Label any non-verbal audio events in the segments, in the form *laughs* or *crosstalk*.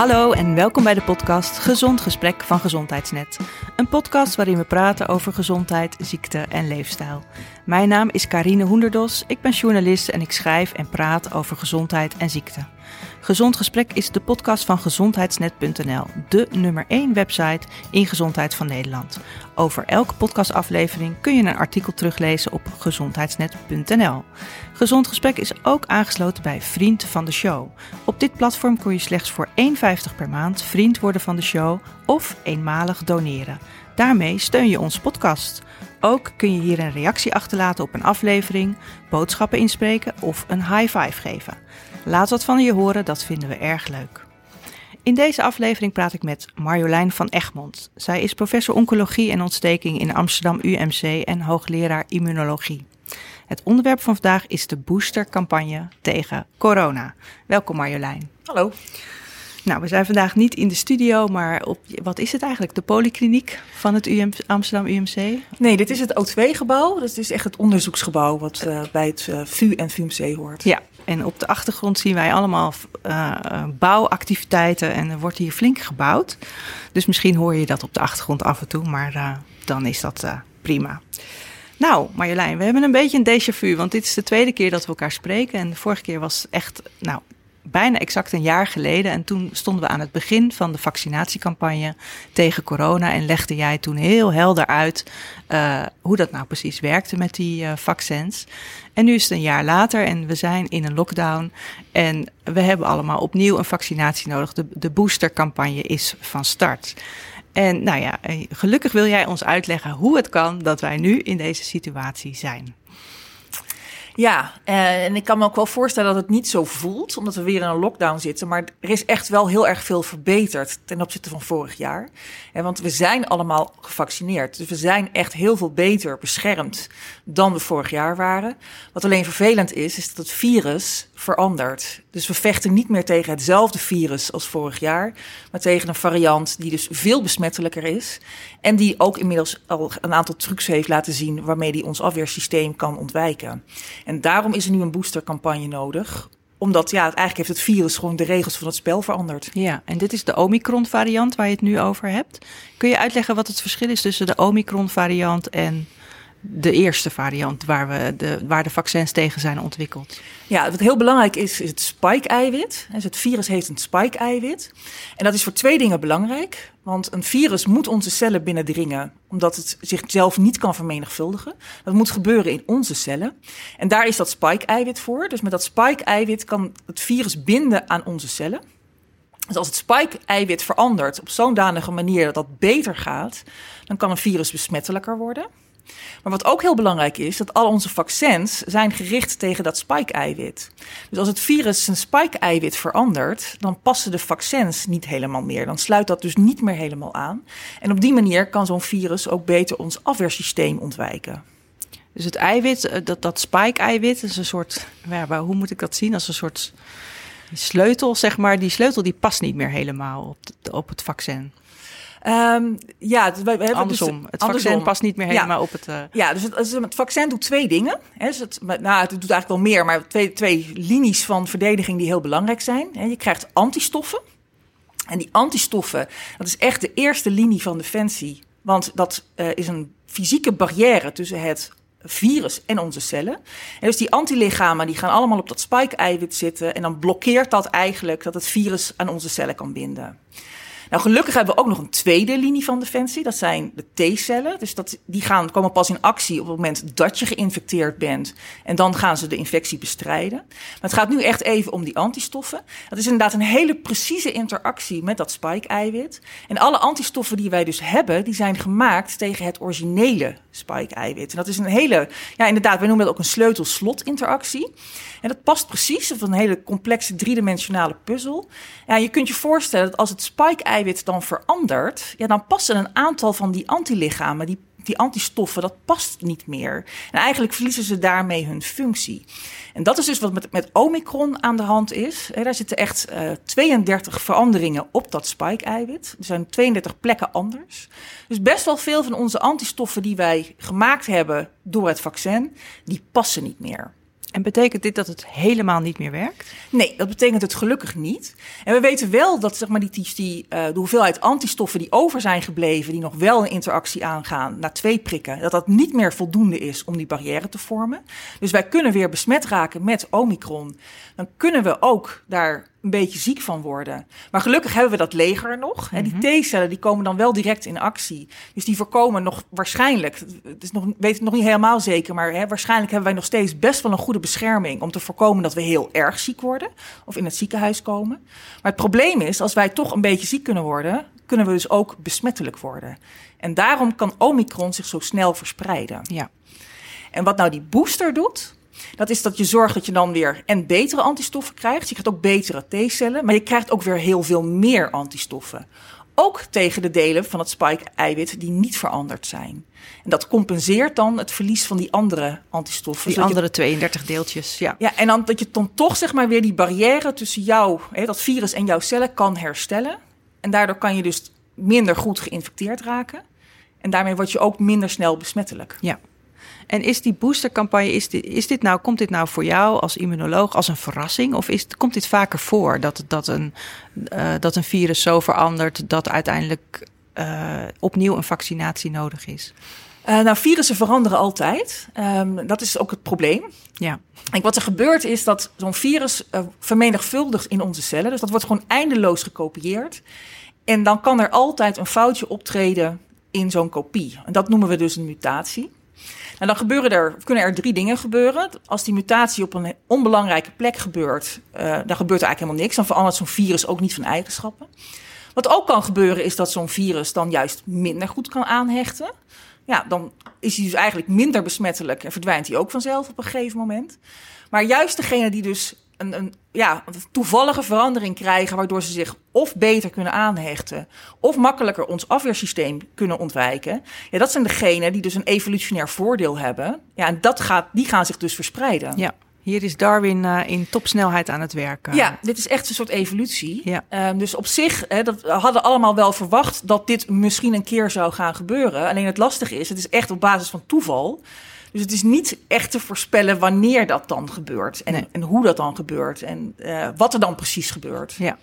Hallo en welkom bij de podcast Gezond Gesprek van Gezondheidsnet. Een podcast waarin we praten over gezondheid, ziekte en leefstijl. Mijn naam is Karine Hoenderdos, ik ben journalist en ik schrijf en praat over gezondheid en ziekte. Gezond Gesprek is de podcast van gezondheidsnet.nl, de nummer 1 website in gezondheid van Nederland. Over elke podcastaflevering kun je een artikel teruglezen op gezondheidsnet.nl. Gezond Gesprek is ook aangesloten bij Vriend van de Show. Op dit platform kun je slechts voor 1,50 per maand vriend worden van de show of eenmalig doneren. Daarmee steun je onze podcast. Ook kun je hier een reactie achterlaten op een aflevering, boodschappen inspreken of een high five geven. Laat wat van je horen, dat vinden we erg leuk. In deze aflevering praat ik met Marjolein van Egmond. Zij is professor oncologie en ontsteking in Amsterdam UMC en hoogleraar immunologie. Het onderwerp van vandaag is de boostercampagne tegen corona. Welkom Marjolein. Hallo. Nou, we zijn vandaag niet in de studio, maar op, wat is het eigenlijk? De polykliniek van het UM, Amsterdam UMC? Nee, dit is het O2-gebouw. Dat is echt het onderzoeksgebouw wat uh, bij het uh, VU en VUMC hoort. Ja, en op de achtergrond zien wij allemaal uh, bouwactiviteiten en er wordt hier flink gebouwd. Dus misschien hoor je dat op de achtergrond af en toe, maar dan is dat prima. Nou, Marjolein, we hebben een beetje een déjà vu, want dit is de tweede keer dat we elkaar spreken. En de vorige keer was echt, nou, bijna exact een jaar geleden. En toen stonden we aan het begin van de vaccinatiecampagne tegen corona. En legde jij toen heel helder uit uh, hoe dat nou precies werkte met die uh, vaccins. En nu is het een jaar later en we zijn in een lockdown. En we hebben allemaal opnieuw een vaccinatie nodig. De, de boostercampagne is van start. En nou ja, eh, gelukkig wil jij ons uitleggen hoe het kan dat wij nu in deze situatie zijn. Ja, eh, en ik kan me ook wel voorstellen dat het niet zo voelt, omdat we weer in een lockdown zitten. Maar er is echt wel heel erg veel verbeterd ten opzichte van vorig jaar. En want we zijn allemaal gevaccineerd. Dus we zijn echt heel veel beter beschermd dan we vorig jaar waren. Wat alleen vervelend is, is dat het virus verandert. Dus we vechten niet meer tegen hetzelfde virus als vorig jaar, maar tegen een variant die dus veel besmettelijker is. En die ook inmiddels al een aantal trucs heeft laten zien waarmee die ons afweersysteem kan ontwijken. En daarom is er nu een boostercampagne nodig omdat ja, eigenlijk heeft het virus gewoon de regels van het spel veranderd. Ja, en dit is de Omicron-variant waar je het nu over hebt. Kun je uitleggen wat het verschil is tussen de Omicron-variant en de eerste variant waar, we de, waar de vaccins tegen zijn ontwikkeld. Ja, wat heel belangrijk is, is het spike-eiwit. Dus het virus heeft een spike-eiwit. En dat is voor twee dingen belangrijk. Want een virus moet onze cellen binnendringen, omdat het zichzelf niet kan vermenigvuldigen. Dat moet gebeuren in onze cellen. En daar is dat spike-eiwit voor. Dus met dat spike-eiwit kan het virus binden aan onze cellen. Dus als het spike-eiwit verandert op zo'n danige manier dat dat beter gaat, dan kan een virus besmettelijker worden. Maar wat ook heel belangrijk is, dat al onze vaccins zijn gericht tegen dat spike-eiwit. Dus als het virus zijn spike-eiwit verandert, dan passen de vaccins niet helemaal meer. Dan sluit dat dus niet meer helemaal aan. En op die manier kan zo'n virus ook beter ons afweersysteem ontwijken. Dus het eiwit, eh, dat, dat spike-eiwit, is een soort, ja, hoe moet ik dat zien? Als een soort sleutel, zeg maar. Die sleutel die past niet meer helemaal op, op het vaccin. Um, ja, we, we hebben andersom. Dus, het vaccin past niet meer helemaal op het. Uh... Ja, dus het, het, vaccin doet twee dingen. Hè. Dus het, nou, het doet eigenlijk wel meer, maar twee, twee linies van verdediging die heel belangrijk zijn. Je krijgt antistoffen. En die antistoffen, dat is echt de eerste linie van defensie. Want dat uh, is een fysieke barrière tussen het virus en onze cellen. En dus die antilichamen die gaan allemaal op dat spike-eiwit zitten. En dan blokkeert dat eigenlijk dat het virus aan onze cellen kan binden. Nou, gelukkig hebben we ook nog een tweede linie van defensie. Dat zijn de T-cellen. Dus dat, die gaan, komen pas in actie op het moment dat je geïnfecteerd bent. En dan gaan ze de infectie bestrijden. Maar het gaat nu echt even om die antistoffen. Dat is inderdaad een hele precieze interactie met dat spike-eiwit. En alle antistoffen die wij dus hebben, die zijn gemaakt tegen het originele spike-eiwit. En dat is een hele, ja inderdaad, wij noemen dat ook een sleutel-slot-interactie. En dat past precies op een hele complexe driedimensionale puzzel. Ja, je kunt je voorstellen dat als het spike-eiwit dan verandert, ja, dan passen een aantal van die antilichamen, die, die antistoffen, dat past niet meer. En eigenlijk verliezen ze daarmee hun functie. En dat is dus wat met, met Omicron aan de hand is. Daar zitten echt uh, eh, 32 veranderingen op dat spike-eiwit. Er zijn 32 plekken anders. Dus best wel veel van onze antistoffen die wij gemaakt hebben door het vaccin, die passen niet meer. En betekent dit dat het helemaal niet meer werkt? Nee, dat betekent het gelukkig niet. En we weten wel dat zeg maar, die, die, uh, de hoeveelheid antistoffen die over zijn gebleven, die nog wel een interactie aangaan na twee prikken, dat dat niet meer voldoende is om die barrière te vormen. Dus wij kunnen weer besmet raken met Omicron. Dan kunnen we ook daar een beetje ziek van worden. Maar gelukkig hebben we dat leger nog. Mm Die mhm. T-cellen die komen dan wel direct in actie. Dus die voorkomen nog waarschijnlijk, het is nog, weet het nog niet helemaal zeker, maar hè, waarschijnlijk hebben wij nog steeds best wel een goede bescherming om te voorkomen dat we heel erg ziek worden of in het ziekenhuis komen. Maar het probleem is, als wij toch een beetje ziek kunnen worden, kunnen we dus ook besmettelijk worden. En daarom kan Omicron zich zo snel verspreiden. Ja. En wat nou die booster doet, dat is dat je zorgt dat je dan weer en betere antistoffen krijgt. Je krijgt ook betere T-cellen, maar je krijgt ook weer heel veel meer antistoffen. Ook tegen de delen van het spike-eiwit die niet veranderd zijn. En dat compenseert dan het verlies van die andere antistoffen. Die andere 32 deeltjes, ja. Ja, en dan dat je dan toch zeg maar weer die barrière tussen jou, hè, dat virus en jouw cellen kan herstellen. En daardoor kan je dus minder goed geïnfecteerd raken. En daarmee word je ook minder snel besmettelijk. Ja. En is die boostercampagne, is dit, is dit nou, komt dit nou voor jou als immunoloog als een verrassing? Of is, komt dit vaker voor dat, dat, een, uh, dat een virus zo verandert dat uiteindelijk uh, opnieuw een vaccinatie nodig is? Uh, nou, virussen veranderen altijd. Um, dat is ook het probleem. Ja. En wat er gebeurt is dat zo'n virus uh, vermenigvuldigt in onze cellen. Dus dat wordt gewoon eindeloos gekopieerd. En dan kan er altijd een foutje optreden in zo'n kopie. En dat noemen we dus een mutatie. En dan gebeuren er, kunnen er drie dingen gebeuren. Als die mutatie op een onbelangrijke plek gebeurt, uh, dan gebeurt er eigenlijk helemaal niks. Dan verandert zo'n virus ook niet van eigenschappen. Wat ook kan gebeuren is dat zo'n virus dan juist minder goed kan aanhechten. Ja, dan is hij dus eigenlijk minder besmettelijk en verdwijnt hij ook vanzelf op een gegeven moment. Maar juist degene die dus een, een, ja, een toevallige verandering krijgen, waardoor ze zich of beter kunnen aanhechten, of makkelijker ons afweersysteem kunnen ontwijken. Ja, dat zijn degenen die dus een evolutionair voordeel hebben. Ja, en dat gaat, die gaan zich dus verspreiden. Ja. Hier is Darwin uh, in topsnelheid aan het werken. Ja, dit is echt een soort evolutie. Ja. Uh, dus op zich, hè, dat we hadden allemaal wel verwacht dat dit misschien een keer zou gaan gebeuren. Alleen het lastige is, het is echt op basis van toeval. Dus het is niet echt te voorspellen wanneer dat dan gebeurt. En, en hoe dat dan gebeurt. En uh, wat er dan precies gebeurt. Ja.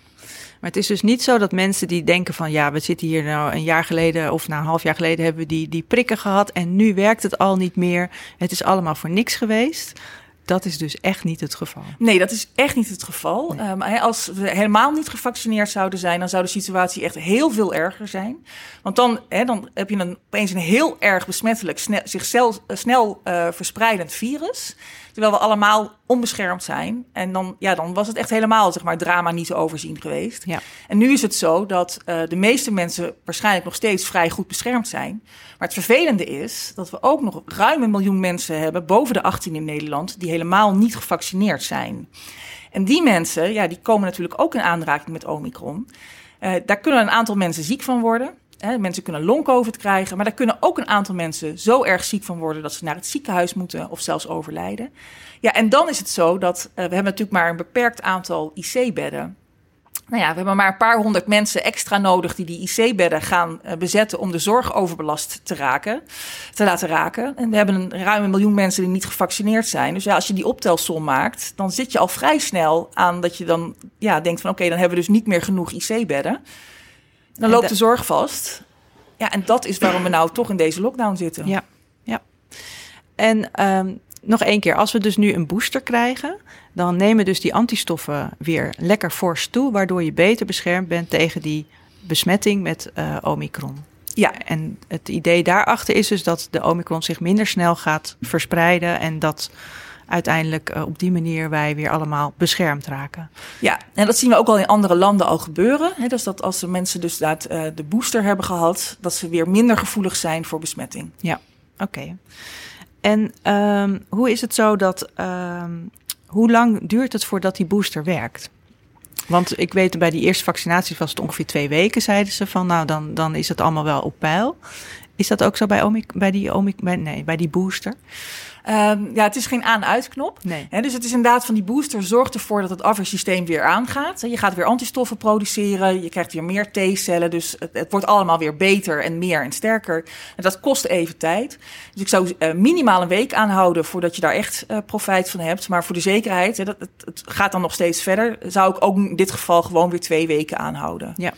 Maar het is dus niet zo dat mensen die denken van ja, we zitten hier nou een jaar geleden of na een half jaar geleden hebben we die, die prikken gehad en nu werkt het al niet meer. Het is allemaal voor niks geweest. Dat is dus echt niet het geval. Nee, dat is echt niet het geval. Nee. Um, als we helemaal niet gevaccineerd zouden zijn, dan zou de situatie echt heel veel erger zijn. Want dan, dan heb je een, opeens een heel erg besmettelijk, snel, zichzelf uh, snel uh, verspreidend virus. Terwijl we allemaal onbeschermd zijn. En dan, ja, dan was het echt helemaal zeg maar, drama niet te overzien geweest. Ja. En nu is het zo dat uh, de meeste mensen waarschijnlijk nog steeds vrij goed beschermd zijn. Maar het vervelende is dat we ook nog ruim een miljoen mensen hebben, boven de 18 in Nederland, die helemaal niet gevaccineerd zijn. En die mensen, ja, die komen natuurlijk ook in aanraking met Omicron. Uh, daar kunnen een aantal mensen ziek van worden. Hè, mensen kunnen long-covid krijgen, maar daar kunnen ook een aantal mensen zo erg ziek van worden dat ze naar het ziekenhuis moeten of zelfs overlijden. Ja, en dan is het zo dat uh, we hebben natuurlijk maar een beperkt aantal IC-bedden. Nou ja, we hebben maar een paar honderd mensen extra nodig die die IC-bedden gaan uh, bezetten om de zorg overbelast te raken, te laten raken. En we hebben een ruim een miljoen mensen die niet gevaccineerd zijn. Dus ja, als je die optelsom maakt, dan zit je al vrij snel aan dat je dan ja, denkt van oké, okay, dan hebben we dus niet meer genoeg IC-bedden. Dan loopt de zorg vast. Ja, en dat is waarom we nou toch in deze lockdown zitten. Ja, ja. En um, nog één keer, als we dus nu een booster krijgen, dan nemen dus die antistoffen weer lekker fors toe, waardoor je beter beschermd bent tegen die besmetting met uh, Omicron. Ja, en het idee daarachter is dus dat de Omicron zich minder snel gaat verspreiden en dat uiteindelijk uh, op die manier wij weer allemaal beschermd raken. Ja, en dat zien we ook al in andere landen al gebeuren. Hè, dus dat als de mensen dus dat, uh, de booster hebben gehad, dat ze weer minder gevoelig zijn voor besmetting. Ja, oké. Okay. En um, hoe is het zo dat, um, hoe lang duurt het voordat die booster werkt? Want ik weet bij die eerste vaccinaties was het ongeveer twee weken, zeiden ze van nou dan, dan is het allemaal wel op peil. Is dat ook zo bij, omic, bij, die, omic, bij, nee, bij die booster? Ehm, ja, het is geen aan-uitknop. Nee. Hè, dus het is inderdaad van die booster zorgt ervoor dat het afweersysteem weer aangaat. Je gaat weer antistoffen produceren, je krijgt weer meer T-cellen. Dus het, het, wordt allemaal weer beter en meer en sterker. En dat kost even tijd. Dus ik zou uh, minimaal een week aanhouden voordat je daar echt uh, profijt van hebt. Maar voor de zekerheid, dat, het, het gaat dan nog steeds verder, zou ik ook in dit geval gewoon weer twee weken aanhouden. Ja.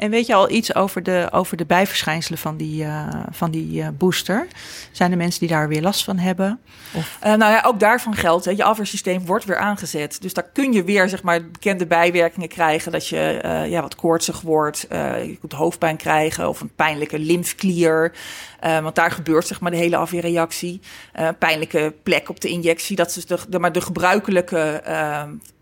En weet je al iets over de, over de bijverschijnselen van die, uh, van die uh, booster? Zijn er mensen die daar weer last van hebben? Of? Uh, nou ja, ook daarvan geldt, hè, je afweersysteem wordt weer aangezet. Dus daar kun je weer zeg maar, bekende bijwerkingen krijgen. Dat je ja, wat koortsig wordt, je kunt hoofdpijn krijgen of een pijnlijke lymfklier. want daar gebeurt zeg maar, de hele afweerreactie. pijnlijke plek op de injectie. Dat is de, de, maar de gebruikelijke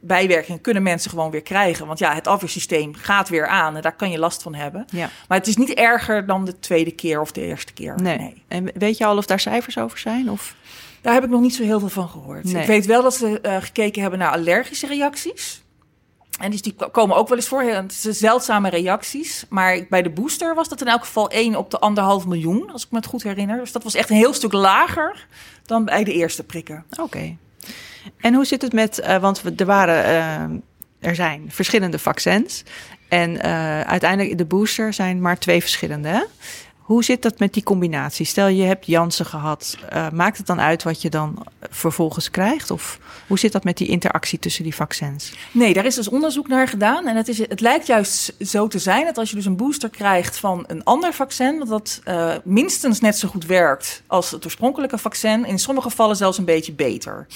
bijwerkingen kunnen mensen gewoon weer krijgen. Want ja, het afweersysteem gaat weer aan en daar kan je last van hebben. Ja. Maar het is niet erger dan de tweede keer of de eerste keer. Nee. nee. En weet je al of daar cijfers over zijn? Of? Daar heb ik nog niet zo heel veel van gehoord. Nee. Ik weet wel dat ze uh, gekeken hebben naar allergische reacties. En dus die komen ook wel eens voor. Het zijn zeldzame reacties. Maar bij de booster was dat in elk geval 1 op de anderhalf miljoen, als ik me het goed herinner. Dus dat was echt een heel stuk lager dan bij de eerste prikken. Oké. Okay. En hoe zit het met, uh, want er waren, uh, er zijn verschillende vaccins. En uh, uiteindelijk de booster zijn maar twee verschillende. Hoe zit dat met die combinatie? Stel je hebt Janssen gehad, maakt het dan uit wat je dan vervolgens krijgt? Of hoe zit dat met die interactie tussen die vaccins? Nee, daar is dus onderzoek naar gedaan. En het, is, het lijkt juist zo te zijn dat als je dus een booster krijgt van een ander vaccin, dat dat uh, minstens net zo goed werkt als het oorspronkelijke vaccin. In sommige gevallen zelfs een beetje beter.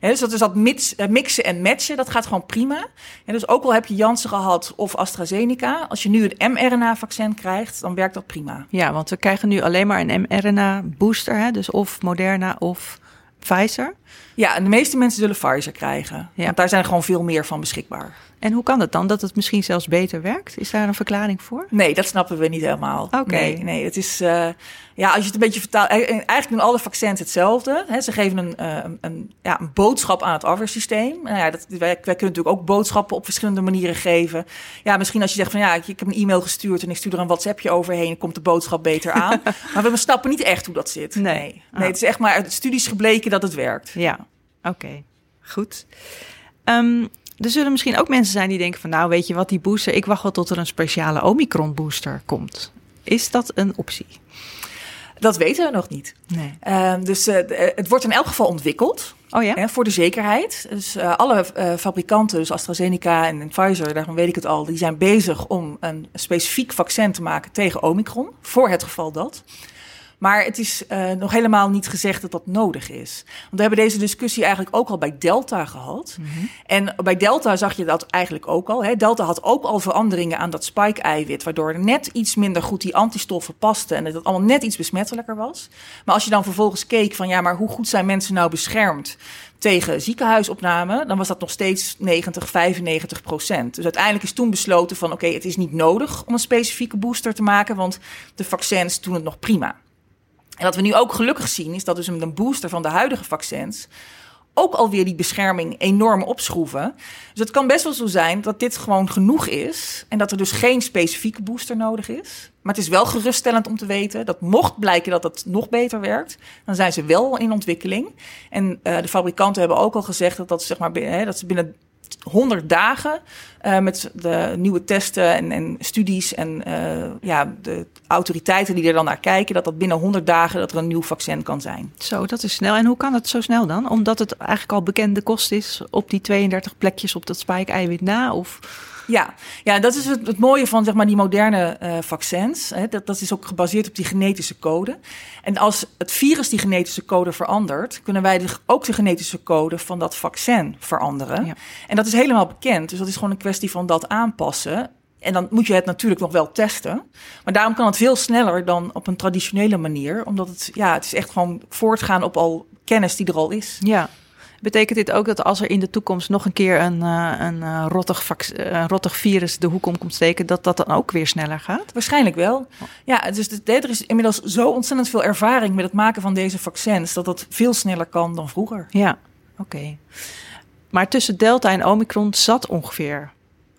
Ja, dus dat is dat mix, mixen en matchen, dat gaat gewoon prima. En dus ook al heb je Janssen gehad of AstraZeneca, als je nu een mRNA-vaccin krijgt, dan werkt dat prima. Ja, want we krijgen nu alleen maar een mRNA-booster, hè? dus of Moderna of Pfizer. Ja, en de meeste mensen zullen Pfizer krijgen. Ja. Want daar zijn gewoon veel meer van beschikbaar. En hoe kan het dan dat het misschien zelfs beter werkt? Is daar een verklaring voor? Nee, dat snappen we niet helemaal. Oké. Nee, nee, het is. Uh, ja, als je het een beetje vertaalt. Eigenlijk doen alle vaccins hetzelfde. Hè. Ze geven een, uh, een, ja, een boodschap aan het afweersysteem. Nou ja, dat, wij, wij, kunnen natuurlijk ook boodschappen op verschillende manieren geven. Ja, misschien als je zegt van ja, ik, ik heb een e-mail gestuurd en ik stuur er een WhatsAppje overheen, komt de boodschap beter aan. *laughs* maar we snappen niet echt hoe dat zit. Nee. Nee, nee ah. het is echt maar uit studies gebleken dat het werkt. Ja, oké. Okay. Goed. Um, er zullen misschien ook mensen zijn die denken van nou weet je wat, die booster, ik wacht wel tot er een speciale Omicron booster komt. Is dat een optie? Dat weten we nog niet. Nee. Uh, dus uh, het wordt in elk geval ontwikkeld. Oh ja? Hè, voor de zekerheid. Dus uh, alle fabrikanten, dus AstraZeneca en, en Pfizer, daarvan weet ik het al, die zijn bezig om een specifiek vaccin te maken tegen Omicron. Voor het geval dat. Maar het is uh, nog helemaal niet gezegd dat dat nodig is. Want we hebben deze discussie eigenlijk ook al bij Delta gehad. Mm -hmm. En bij Delta zag je dat eigenlijk ook al. Hè. Delta had ook al veranderingen aan dat spike-eiwit, waardoor er net iets minder goed die antistoffen pasten en dat het allemaal net iets besmettelijker was. Maar als je dan vervolgens keek van ja, maar hoe goed zijn mensen nou beschermd tegen ziekenhuisopname, dan was dat nog steeds 90, 95 procent. Dus uiteindelijk is toen besloten van oké, okay, het is niet nodig om een specifieke booster te maken, want de vaccins doen het nog prima. En wat we nu ook gelukkig zien, is dat dus met een booster van de huidige vaccins ook alweer die bescherming enorm opschroeven. Dus het kan best wel zo zijn dat dit gewoon genoeg is en dat er dus geen specifieke booster nodig is. Maar het is wel geruststellend om te weten dat mocht blijken dat het nog beter werkt, dan zijn ze wel in ontwikkeling. En uh, de fabrikanten hebben ook al gezegd dat, dat, zeg maar, hè, dat ze binnen 100 dagen uh, met de nieuwe testen en, en studies en uh, ja, de autoriteiten die er dan naar kijken, dat dat binnen 100 dagen dat er een nieuw vaccin kan zijn. Zo, dat is snel. En hoe kan het zo snel dan? Omdat het eigenlijk al bekende kost is op die 32 plekjes op dat spike-eiwit na? Of... Ja, ja, dat is het, het mooie van zeg maar, die moderne uh, vaccins. Hè. Dat, dat is ook gebaseerd op die genetische code. En als het virus die genetische code verandert, kunnen wij de, ook de genetische code van dat vaccin veranderen. Ja. En dat is helemaal bekend. Dus dat is gewoon een kwestie van dat aanpassen. En dan moet je het natuurlijk nog wel testen. Maar daarom kan het veel sneller dan op een traditionele manier. Omdat het, ja, het is echt gewoon voortgaan op al kennis die er al is. Ja, Betekent dit ook dat als er in de toekomst nog een keer een, uh, een uh, rottig, uh, rottig virus de hoek om komt steken, dat dat dan ook weer sneller gaat? Waarschijnlijk wel. Ja, dus er is inmiddels zo ontzettend veel ervaring met het maken van deze vaccins dat dat veel sneller kan dan vroeger. Ja, oké. Okay. Maar tussen Delta en Omicron zat ongeveer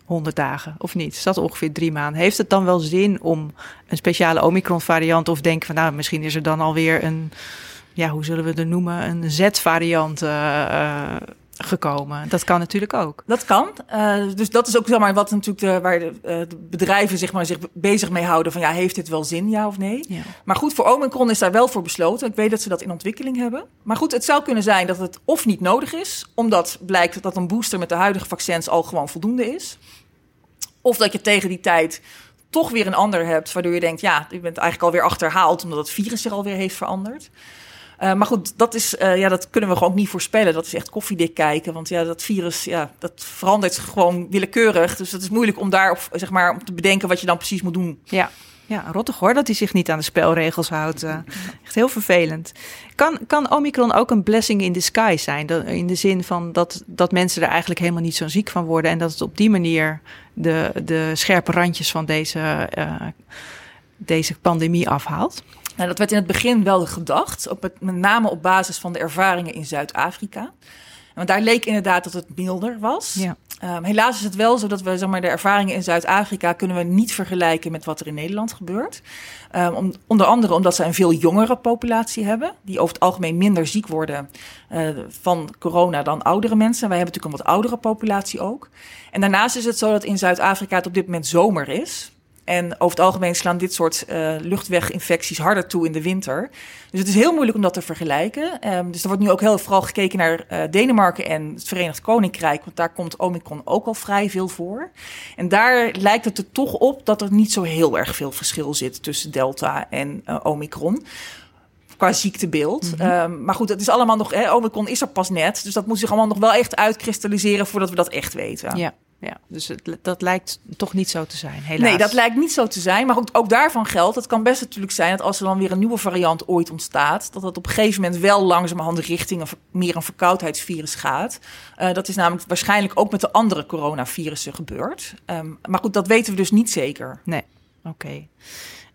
100 dagen, of niet? Zat ongeveer drie maanden. Heeft het dan wel zin om een speciale Omicron variant of denken van nou, misschien is er dan alweer een ja, hoe zullen we het noemen, een Z-variant uh, gekomen. Dat kan natuurlijk ook. Dat kan. Uh, dus dat is ook zeg maar, wat natuurlijk de, waar de, de, bedrijven zeg maar, zich bezig mee houden. Van ja, heeft dit wel zin, ja of nee? Ja. Maar goed, voor Omicron is daar wel voor besloten. Ik weet dat ze dat in ontwikkeling hebben. Maar goed, het zou kunnen zijn dat het of niet nodig is. Omdat blijkt dat een booster met de huidige vaccins al gewoon voldoende is. Of dat je tegen die tijd toch weer een ander hebt, waardoor je denkt, ja, je bent eigenlijk alweer achterhaald omdat het virus zich alweer heeft veranderd. Uh, maar goed, dat, is, uh, ja, dat kunnen we gewoon niet voorspellen. Dat is echt koffiedik kijken. Want ja, dat virus ja, dat verandert gewoon willekeurig. Dus dat is moeilijk om daarop zeg maar, om te bedenken wat je dan precies moet doen. Ja. Ja, rottig hoor dat hij zich niet aan de spelregels houdt. Uh, echt heel vervelend. Kan, kan Omicron ook een blessing in disguise zijn? in de zin van dat, dat mensen er eigenlijk helemaal niet zo ziek van worden. En dat het op die manier de, de scherpe randjes van deze, deze pandemie afhaalt? Nou, dat werd in het begin wel gedacht, op het, met name op basis van de ervaringen in Zuid-Afrika. Want daar leek inderdaad dat het milder was. Ja. Um, helaas is het wel zo dat we zeg maar, de ervaringen in Zuid-Afrika kunnen we niet vergelijken met wat er in Nederland gebeurt. Um, om, onder andere omdat ze een veel jongere populatie hebben, die over het algemeen minder ziek worden uh, van corona dan oudere mensen. Wij hebben natuurlijk een wat oudere populatie ook. En daarnaast is het zo dat in Zuid-Afrika het op dit moment zomer is. En over het algemeen slaan dit soort uh, luchtweginfecties harder toe in de winter. Dus het is heel moeilijk om dat te vergelijken. Um, dus er wordt nu ook heel vooral gekeken naar uh, Denemarken en het Verenigd Koninkrijk. Want daar komt Omicron ook al vrij veel voor. En daar lijkt het er toch op dat er niet zo heel erg veel verschil zit tussen Delta en uh, Omicron qua ziektebeeld. Mm -hmm. um, maar goed, het is allemaal nog. Hè, Omicron is er pas net. Dus dat moet zich allemaal nog wel echt uitkristalliseren voordat we dat echt weten. Ja ja. Dus het, dat lijkt toch niet zo te zijn, helaas. Nee, dat lijkt niet zo te zijn. Maar ook, ook daarvan geldt, het kan best natuurlijk zijn... dat als er dan weer een nieuwe variant ooit ontstaat... dat dat op een gegeven moment wel langzamerhand richting een, meer een verkoudheidsvirus gaat. Uh, dat is namelijk waarschijnlijk ook met de andere coronavirussen gebeurd. Um, maar goed, dat weten we dus niet zeker. Nee, oké. Okay.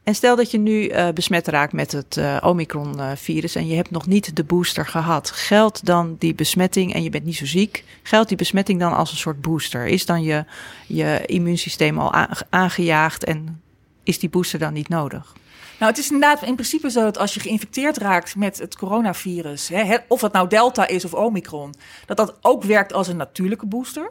En stel dat je nu uh, besmet raakt met het uh, Omicron-virus en je hebt nog niet de booster gehad. Geldt dan die besmetting, en je bent niet zo ziek, geldt die besmetting dan als een soort booster? Is dan je, je immuunsysteem al aangejaagd en is die booster dan niet nodig? Nou, het is inderdaad in principe zo dat als je geïnfecteerd raakt met het coronavirus, hè, of het nou Delta is of Omicron, dat dat ook werkt als een natuurlijke booster.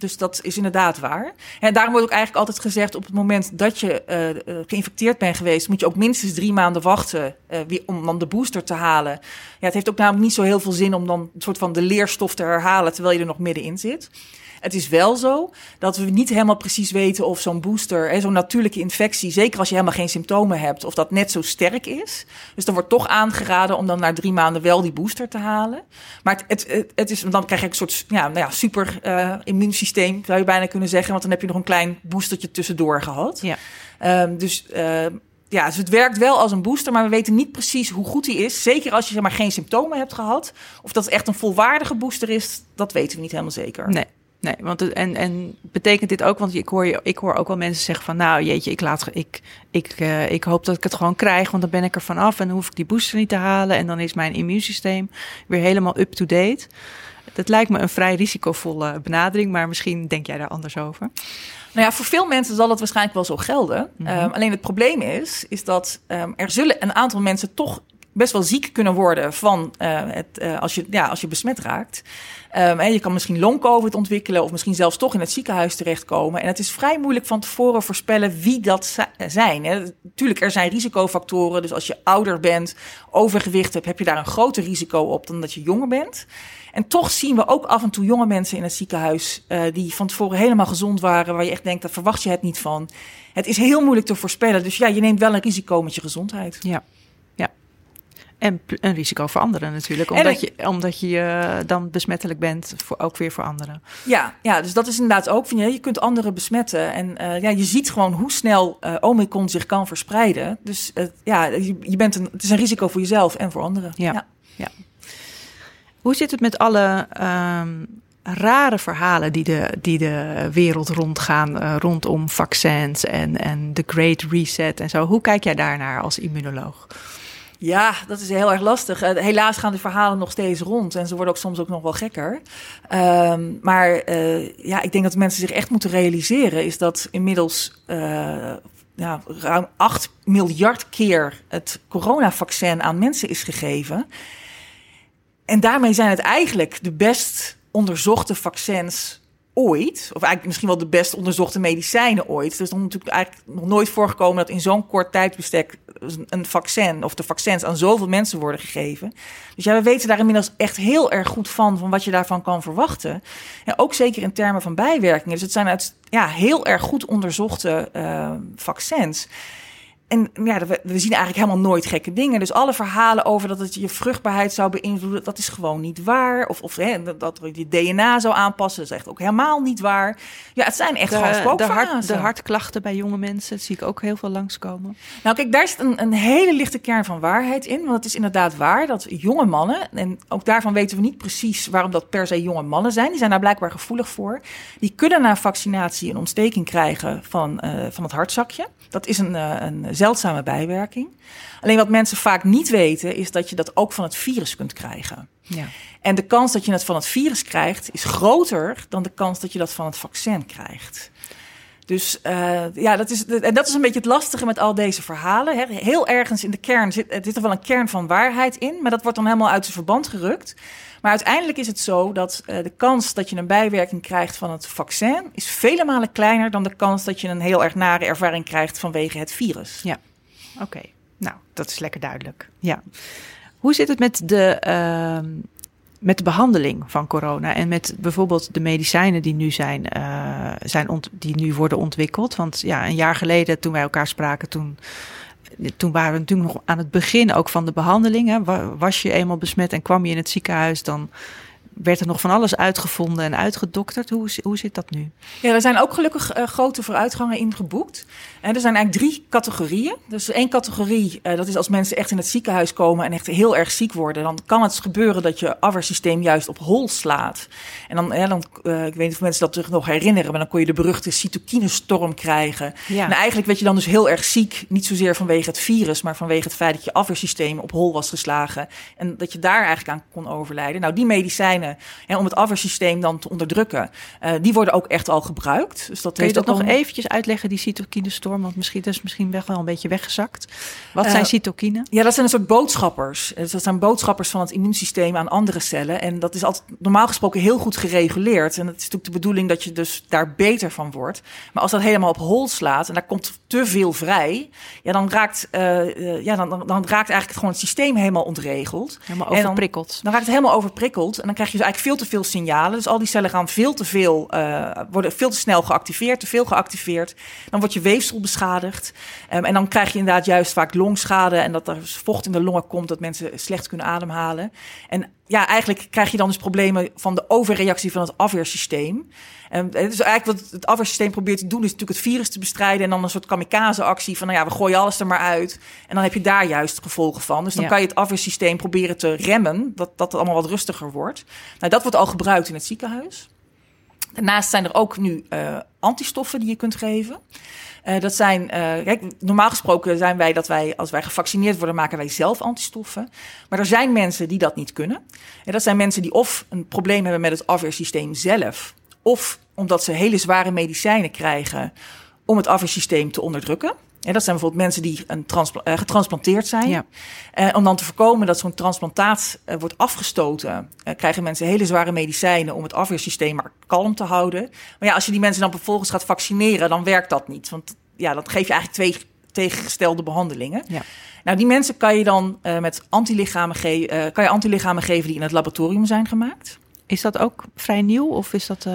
Dus dat is inderdaad waar. En daarom wordt ook eigenlijk altijd gezegd: op het moment dat je uh, geïnfecteerd bent geweest, moet je ook minstens drie maanden wachten uh, om dan de booster te halen. Ja, het heeft ook namelijk niet zo heel veel zin om dan een soort van de leerstof te herhalen terwijl je er nog middenin zit. Het is wel zo dat we niet helemaal precies weten of zo'n booster, zo'n natuurlijke infectie, zeker als je helemaal geen symptomen hebt, of dat net zo sterk is. Dus dan wordt toch aangeraden om dan na drie maanden wel die booster te halen. Maar het, het, het is, dan krijg je een soort ja, nou ja, super uh, immuunsysteem, zou je bijna kunnen zeggen. Want dan heb je nog een klein boostertje tussendoor gehad. Ja. Um, dus. Uh, ja, dus het werkt wel als een booster, maar we weten niet precies hoe goed die is. Zeker als je zeg maar, geen symptomen hebt gehad. Of dat het echt een volwaardige booster is, dat weten we niet helemaal zeker. Nee. Nee, want het, en, en betekent dit ook, want ik hoor, je, ik hoor ook wel mensen zeggen van, nou jeetje, ik, laat, ik, ik, uh, ik hoop dat ik het gewoon krijg, want dan ben ik er vanaf en dan hoef ik die booster niet te halen en dan is mijn immuunsysteem weer helemaal up-to-date. Dat lijkt me een vrij risicovolle benadering, maar misschien denk jij daar anders over. Nou ja, voor veel mensen zal het waarschijnlijk wel zo gelden. Mm -hmm. um, alleen het probleem is, is dat um, er zullen een aantal mensen toch best wel ziek kunnen worden van uh, het, uh, als, je, ja, als je besmet raakt. En je kan misschien long-covid ontwikkelen of misschien zelfs toch in het ziekenhuis terechtkomen. En het is vrij moeilijk van tevoren voorspellen wie dat zijn. Hè. Tuurlijk, er zijn risicofactoren. Dus als je ouder bent, overgewicht hebt, heb je daar een groter risico op dan dat je jonger bent. En toch zien we ook af en toe jonge mensen in het ziekenhuis uh, die van tevoren helemaal gezond waren, waar je echt denkt, daar verwacht je het niet van. Het is heel moeilijk te voorspellen. Dus ja, je neemt wel een risico met je gezondheid. Ja. En een risico voor anderen natuurlijk, omdat, je, omdat je uh, dan besmettelijk bent, voor, ook weer voor anderen. Ja, ja, dus dat is inderdaad ook van je, je kunt anderen besmetten. En uh, ja, je ziet gewoon hoe snel uh, Omicron zich kan verspreiden. Dus ja, je, je, bent een, het is een risico voor jezelf en voor anderen. Ja, ja. ja. Hoe zit het met alle um, rare verhalen die de, die de wereld rondgaan rondom vaccins en, en de Great Reset en zo? Hoe kijk jij daarnaar als immunoloog? Ja, dat is heel erg lastig. Uh, helaas gaan de verhalen nog steeds rond en ze worden ook soms ook nog wel gekker. Um, maar uh, ja, ik denk dat mensen zich echt moeten realiseren is dat inmiddels uh, ja, ruim 8 miljard keer het coronavaccin aan mensen is gegeven. En daarmee zijn het eigenlijk de best onderzochte vaccins ooit, of eigenlijk misschien wel de best onderzochte medicijnen ooit. Er is natuurlijk eigenlijk nog nooit voorgekomen dat in zo'n kort tijdbestek een vaccin of de vaccins aan zoveel mensen worden gegeven. Dus ja, we weten daar inmiddels echt heel erg goed van, van wat je daarvan kan verwachten. En ook zeker in termen van bijwerkingen. Dus het zijn uit ja, heel erg goed onderzochte uh, vaccins. En ja, we, we, zien eigenlijk helemaal nooit gekke dingen. Dus alle verhalen over dat het je vruchtbaarheid zou beïnvloeden, dat is gewoon niet waar. Of, of hè, dat je DNA zou aanpassen, dat is echt ook helemaal niet waar. Ja, het zijn echt de, gewoon de, hart, de hartklachten bij jonge mensen, dat zie ik ook heel veel langskomen. Nou kijk, daar zit een, een hele lichte kern van waarheid in. Want het is inderdaad waar dat jonge mannen, en ook daarvan weten we niet precies waarom dat per se jonge mannen zijn. Die zijn daar blijkbaar gevoelig voor. Die kunnen na vaccinatie een ontsteking krijgen van, uh, van het hartzakje. Dat is een, uh, een zeldzame bijwerking. Alleen wat mensen vaak niet weten, is dat je dat ook van het virus kunt krijgen. Ja. En de kans dat je het van het virus krijgt, is groter dan de kans dat je dat van het vaccin krijgt. Dus uh, ja, dat is, en dat is een beetje het lastige met al deze verhalen. Hè. Heel ergens in de kern zit, zit er wel een kern van waarheid in, maar dat wordt dan helemaal uit zijn verband gerukt. Maar uiteindelijk is het zo dat uh, de kans dat je een bijwerking krijgt van het vaccin is vele malen kleiner dan de kans dat je een heel erg nare ervaring krijgt vanwege het virus. Ja, oké. Nou, dat is lekker duidelijk. Ja. Hoe zit het met de, uh, met de behandeling van corona en met bijvoorbeeld de medicijnen die nu zijn, uh, zijn ont die nu worden ontwikkeld? Want ja, een jaar geleden toen wij elkaar spraken, toen toen waren we natuurlijk nog aan het begin ook van de behandeling. Was je eenmaal besmet en kwam je in het ziekenhuis, dan werd er nog van alles uitgevonden en uitgedokterd. Hoe, hoe zit dat nu? Ja, er zijn ook gelukkig uh, grote vooruitgangen in geboekt. En er zijn eigenlijk drie categorieën. Dus één categorie, uh, dat is als mensen echt in het ziekenhuis komen en echt heel erg ziek worden. Dan kan het gebeuren dat je afweersysteem juist op hol slaat. En dan, dan uh, ik weet niet of mensen dat zich nog herinneren, maar dan kon je de beruchte cytokinestorm krijgen. Ja. En eigenlijk werd je dan dus heel erg ziek. Niet zozeer vanwege het virus, maar vanwege het feit dat je afweersysteem op hol was geslagen. En dat je daar eigenlijk aan kon overlijden. Nou, die medicijnen en om het afweersysteem dan te onderdrukken. Uh, die worden ook echt al gebruikt. Dus dat Kun je dat nog eventjes uitleggen, die cytokinestorm? Want misschien dat is misschien wel een beetje weggezakt. Wat uh, zijn cytokinen? Ja, dat zijn een soort boodschappers. Dus dat zijn boodschappers van het immuunsysteem aan andere cellen. En dat is altijd normaal gesproken heel goed gereguleerd. En het is natuurlijk de bedoeling dat je dus daar beter van wordt. Maar als dat helemaal op hol slaat en daar komt te veel vrij, ja, dan raakt, uh, ja, dan, dan, dan raakt eigenlijk gewoon het systeem helemaal ontregeld. Helemaal overprikkeld. Dan, dan, raakt het helemaal overprikkeld. En dan krijg je dus eigenlijk veel te veel signalen. Dus al die cellen gaan veel te veel, uh, worden veel te snel geactiveerd, te veel geactiveerd. Dan wordt je weefsel beschadigd. Um, en dan krijg je inderdaad juist vaak longschade en dat er vocht in de longen komt, dat mensen slecht kunnen ademhalen. En ja, eigenlijk krijg je dan dus problemen van de overreactie van het afweersysteem. En dus eigenlijk wat het afweersysteem probeert te doen, is natuurlijk het virus te bestrijden. En dan een soort kamikaze-actie van, nou ja, we gooien alles er maar uit. En dan heb je daar juist gevolgen van. Dus dan ja. kan je het afweersysteem proberen te remmen, dat, dat het allemaal wat rustiger wordt. Nou, dat wordt al gebruikt in het ziekenhuis. Daarnaast zijn er ook nu uh, antistoffen die je kunt geven. Uh, dat zijn, uh, kijk, normaal gesproken zijn wij dat wij, als wij gevaccineerd worden, maken wij zelf antistoffen. Maar er zijn mensen die dat niet kunnen. En dat zijn mensen die of een probleem hebben met het afweersysteem zelf, of omdat ze hele zware medicijnen krijgen om het afweersysteem te onderdrukken. En dat zijn bijvoorbeeld mensen die een uh, getransplanteerd zijn. Ja. Uh, om dan te voorkomen dat zo'n transplantaat uh, wordt afgestoten, krijgen mensen hele zware medicijnen om het afweersysteem maar kalm te houden. Maar ja, als je die mensen dan vervolgens gaat vaccineren, dan werkt dat niet. Want ja, dat geef je eigenlijk twee tegengestelde behandelingen. Ja. Nou, die mensen kan je dan met antilichamen, ge kan je antilichamen geven die in het laboratorium zijn gemaakt. Is dat ook vrij nieuw of is dat...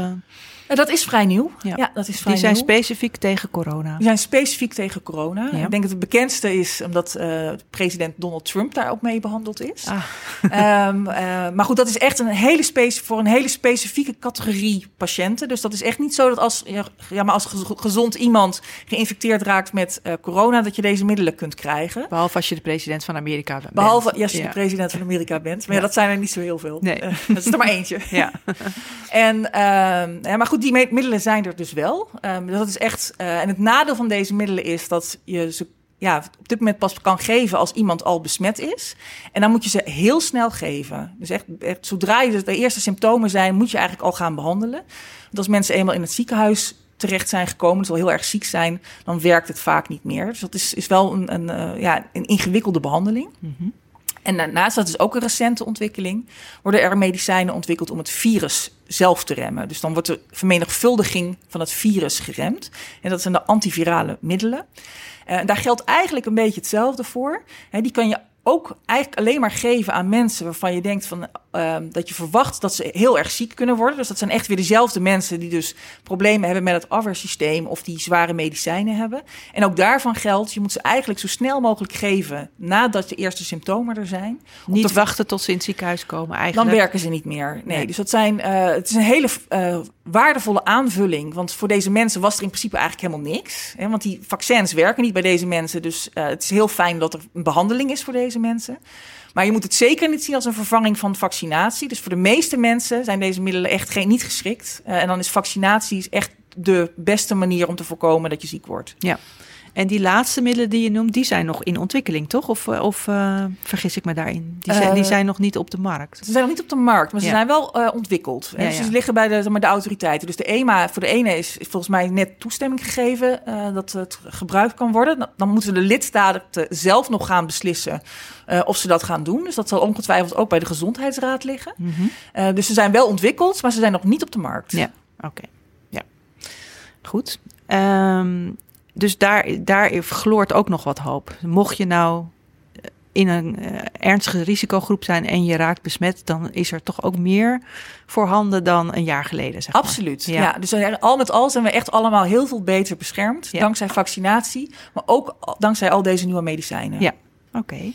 Uh, dat is vrij nieuw. Ja, ja dat is vrij Die zijn nieuw. specifiek tegen corona. Die zijn specifiek tegen corona. Ja. Ik denk dat het bekendste is omdat uh, president Donald Trump daar ook mee behandeld is. Ah. um, *laughs* uh, maar goed, dat is echt een hele voor een hele specifieke categorie patiënten. Dus dat is echt niet zo dat als, ja, maar als gezond iemand geïnfecteerd raakt met corona, dat je deze middelen kunt krijgen. Behalve als je de president van Amerika bent. Behalve als je de president van Amerika bent. Maar ja, dat zijn er niet zo heel veel. Nee. dat is er maar eentje. *laughs* Ja. en, uh, maar goed, die middelen zijn er dus wel. Um, dat is echt. Uh, en het nadeel van deze middelen is dat je ze ja, op dit moment pas kan geven als iemand al besmet is. En dan moet je ze heel snel geven. Dus echt, zodra je de eerste symptomen zijn, moet je eigenlijk al gaan behandelen. Want als mensen eenmaal in het ziekenhuis terecht zijn gekomen, dus wel heel erg ziek zijn, dan werkt het vaak niet meer. Dus dat is, is wel een, een, uh, ja, een ingewikkelde behandeling. Mm En daarnaast, dat is ook een recente ontwikkeling, worden er medicijnen ontwikkeld om het virus zelf te remmen. Dus dan wordt de vermenigvuldiging van het virus geremd. En dat zijn de antivirale middelen. Uh, daar geldt eigenlijk een beetje hetzelfde voor. Die kan je ook eigenlijk alleen maar geven aan mensen waarvan je denkt van, uh, dat je verwacht dat ze heel erg ziek kunnen worden. Dus dat zijn echt weer dezelfde mensen die dus problemen hebben met het afweersysteem of die zware medicijnen hebben. En ook daarvan geldt, je moet ze eigenlijk zo snel mogelijk geven nadat de eerste symptomen er zijn. Niet wachten tot ze in het ziekenhuis komen eigenlijk. Dan werken ze niet meer. Nee, dus dat zijn, uh, het is een hele uh, waardevolle aanvulling. Want voor deze mensen was er in principe eigenlijk helemaal niks. Hè, want die vaccins werken niet bij deze mensen. Dus uh, het is heel fijn dat er een behandeling is voor deze mensen. Maar je moet het zeker niet zien als een vervanging van vaccinatie. Dus voor de meeste mensen zijn deze middelen echt geen, niet geschikt. Uh, en dan is vaccinatie echt de beste manier om te voorkomen dat je ziek wordt. Ja. En die laatste middelen die je noemt, die zijn nog in ontwikkeling, toch? Of, of uh, vergis ik me daarin? Die zijn, uh, die zijn nog niet op de markt. Ze zijn nog niet op de markt, maar ze ja. zijn wel uh, ontwikkeld. Ja, dus ja. Ze liggen bij de, maar, de autoriteiten. Dus de EMA, voor de ene is, volgens mij net toestemming gegeven dat het gebruikt kan worden. Dan moeten de lidstaten zelf nog gaan beslissen of ze dat gaan doen. Dus dat zal ongetwijfeld ook bij de Gezondheidsraad liggen. Mm -hmm. dus ze zijn wel ontwikkeld, maar ze zijn nog niet op de markt. Ja, oké. Okay. Ja, goed. Um, dus daar, daar gloort ook nog wat hoop. Mocht je nou in een uh, ernstige risicogroep zijn en je raakt besmet, dan is er toch ook meer voorhanden dan een jaar geleden. Zeg maar. Absoluut. Ja. ja. dus al met al zijn we echt allemaal heel veel beter beschermd. Ja. Dankzij vaccinatie, maar ook dankzij al deze nieuwe medicijnen. Ja, oké. Okay.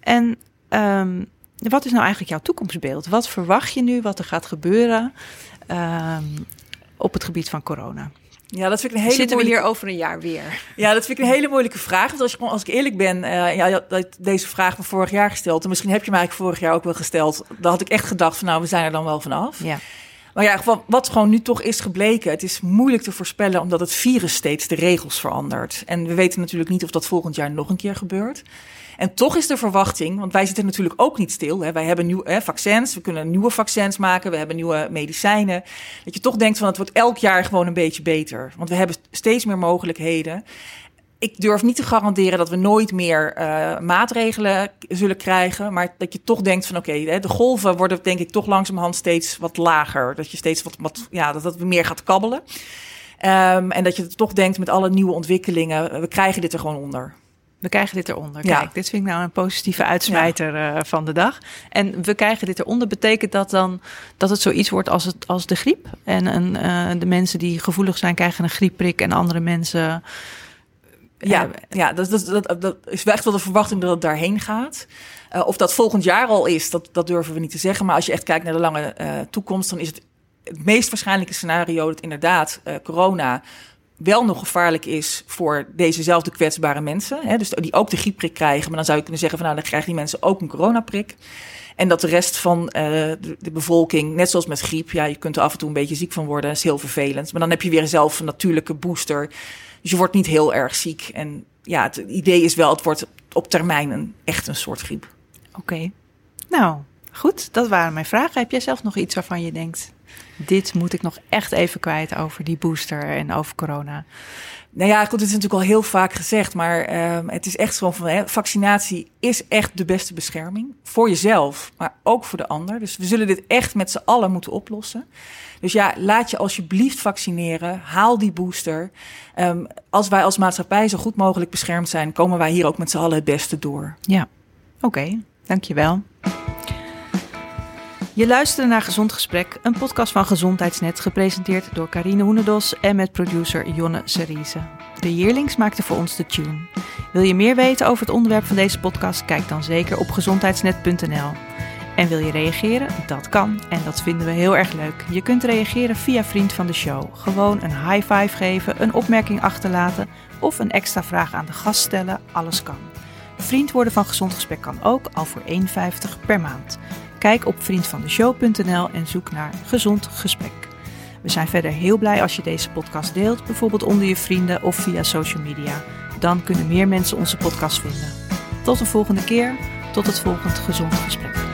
En um, wat is nou eigenlijk jouw toekomstbeeld? Wat verwacht je nu wat er gaat gebeuren um, op het gebied van corona? Ja, dat vind ik een hele Zitten moeilijke... we hier over een jaar weer? Ja, dat vind ik een hele moeilijke vraag. Want als, je, als ik eerlijk ben, uh, ja, dat deze vraag me vorig jaar gesteld. En misschien heb je mij eigenlijk vorig jaar ook wel gesteld. Dan had ik echt gedacht van nou, we zijn er dan wel vanaf. Ja. Maar ja, wat, wat gewoon nu toch is gebleken, het is moeilijk te voorspellen omdat het virus steeds de regels verandert. En we weten natuurlijk niet of dat volgend jaar nog een keer gebeurt. En toch is de verwachting, want wij zitten natuurlijk ook niet stil. Hè. Wij hebben nieuwe hè, vaccins, we kunnen nieuwe vaccins maken, we hebben nieuwe medicijnen. Dat je toch denkt van het wordt elk jaar gewoon een beetje beter. Want we hebben steeds meer mogelijkheden. Ik durf niet te garanderen dat we nooit meer uh, maatregelen zullen krijgen. Maar dat je toch denkt van oké, de golven worden denk ik toch langzamerhand steeds wat lager. Dat je steeds wat, ja, dat het meer gaat kabbelen. Um, en dat je toch denkt met alle nieuwe ontwikkelingen, we krijgen dit er gewoon onder. We krijgen dit eronder. Ja. Kijk, dit vind ik nou een positieve uitsmijter ja. uh, van de dag. En we krijgen dit eronder. Betekent dat dan dat het zoiets wordt als, het, als de griep? En een, uh, de mensen die gevoelig zijn krijgen een griepprik en andere mensen... Ja, ja dat, dat, dat, dat is echt wel de verwachting dat het daarheen gaat. Of dat volgend jaar al is, dat, dat durven we niet te zeggen. Maar als je echt kijkt naar de lange toekomst, dan is het het meest waarschijnlijke scenario dat inderdaad corona wel nog gevaarlijk is voor dezezelfde kwetsbare mensen. Hè, dus die ook de griepprik krijgen. Maar dan zou je kunnen zeggen van nou, dan krijgen die mensen ook een coronaprik. En dat de rest van uh, de, bevolking, net zoals met griep, ja, je kunt er af en toe een beetje ziek van worden. Dat is heel vervelend. Maar dan heb je weer zelf een natuurlijke booster. Dus je wordt niet heel erg ziek. En ja, het idee is wel, het wordt op termijn echt een soort griep. Oké. Nou, goed. Dat waren mijn vragen. Heb jij zelf nog iets waarvan je denkt, dit moet ik nog echt even kwijt over die booster en over corona? Nou ja, goed, het is natuurlijk al heel vaak gezegd, maar uh, het is echt zo van, hè, vaccinatie is echt de beste bescherming. Voor jezelf, maar ook voor de ander. Dus we zullen dit echt met z'n allen moeten oplossen. Dus ja, laat je alsjeblieft vaccineren. Haal die booster. Um, als wij als maatschappij zo goed mogelijk beschermd zijn, komen wij hier ook met z'n allen het beste door. Ja, oké. Okay, dankjewel. Je luisterde naar Gezond Gesprek, een podcast van Gezondheidsnet, gepresenteerd door Karine Hoenedos en met producer Jonne Seriese. De Yearlings maakte voor ons de tune. Wil je meer weten over het onderwerp van deze podcast? Kijk dan zeker op gezondheidsnet.nl. En wil je reageren? Dat kan en dat vinden we heel erg leuk. Je kunt reageren via Vriend van de Show. Gewoon een high five geven, een opmerking achterlaten of een extra vraag aan de gast stellen. Alles kan. Vriend worden van Gezond Gesprek kan ook al voor 1,50 per maand. Kijk op vriendvandeshow.nl en zoek naar Gezond Gesprek. We zijn verder heel blij als je deze podcast deelt, bijvoorbeeld onder je vrienden of via social media. Dan kunnen meer mensen onze podcast vinden. Tot de volgende keer, tot het volgende Gezond Gesprek.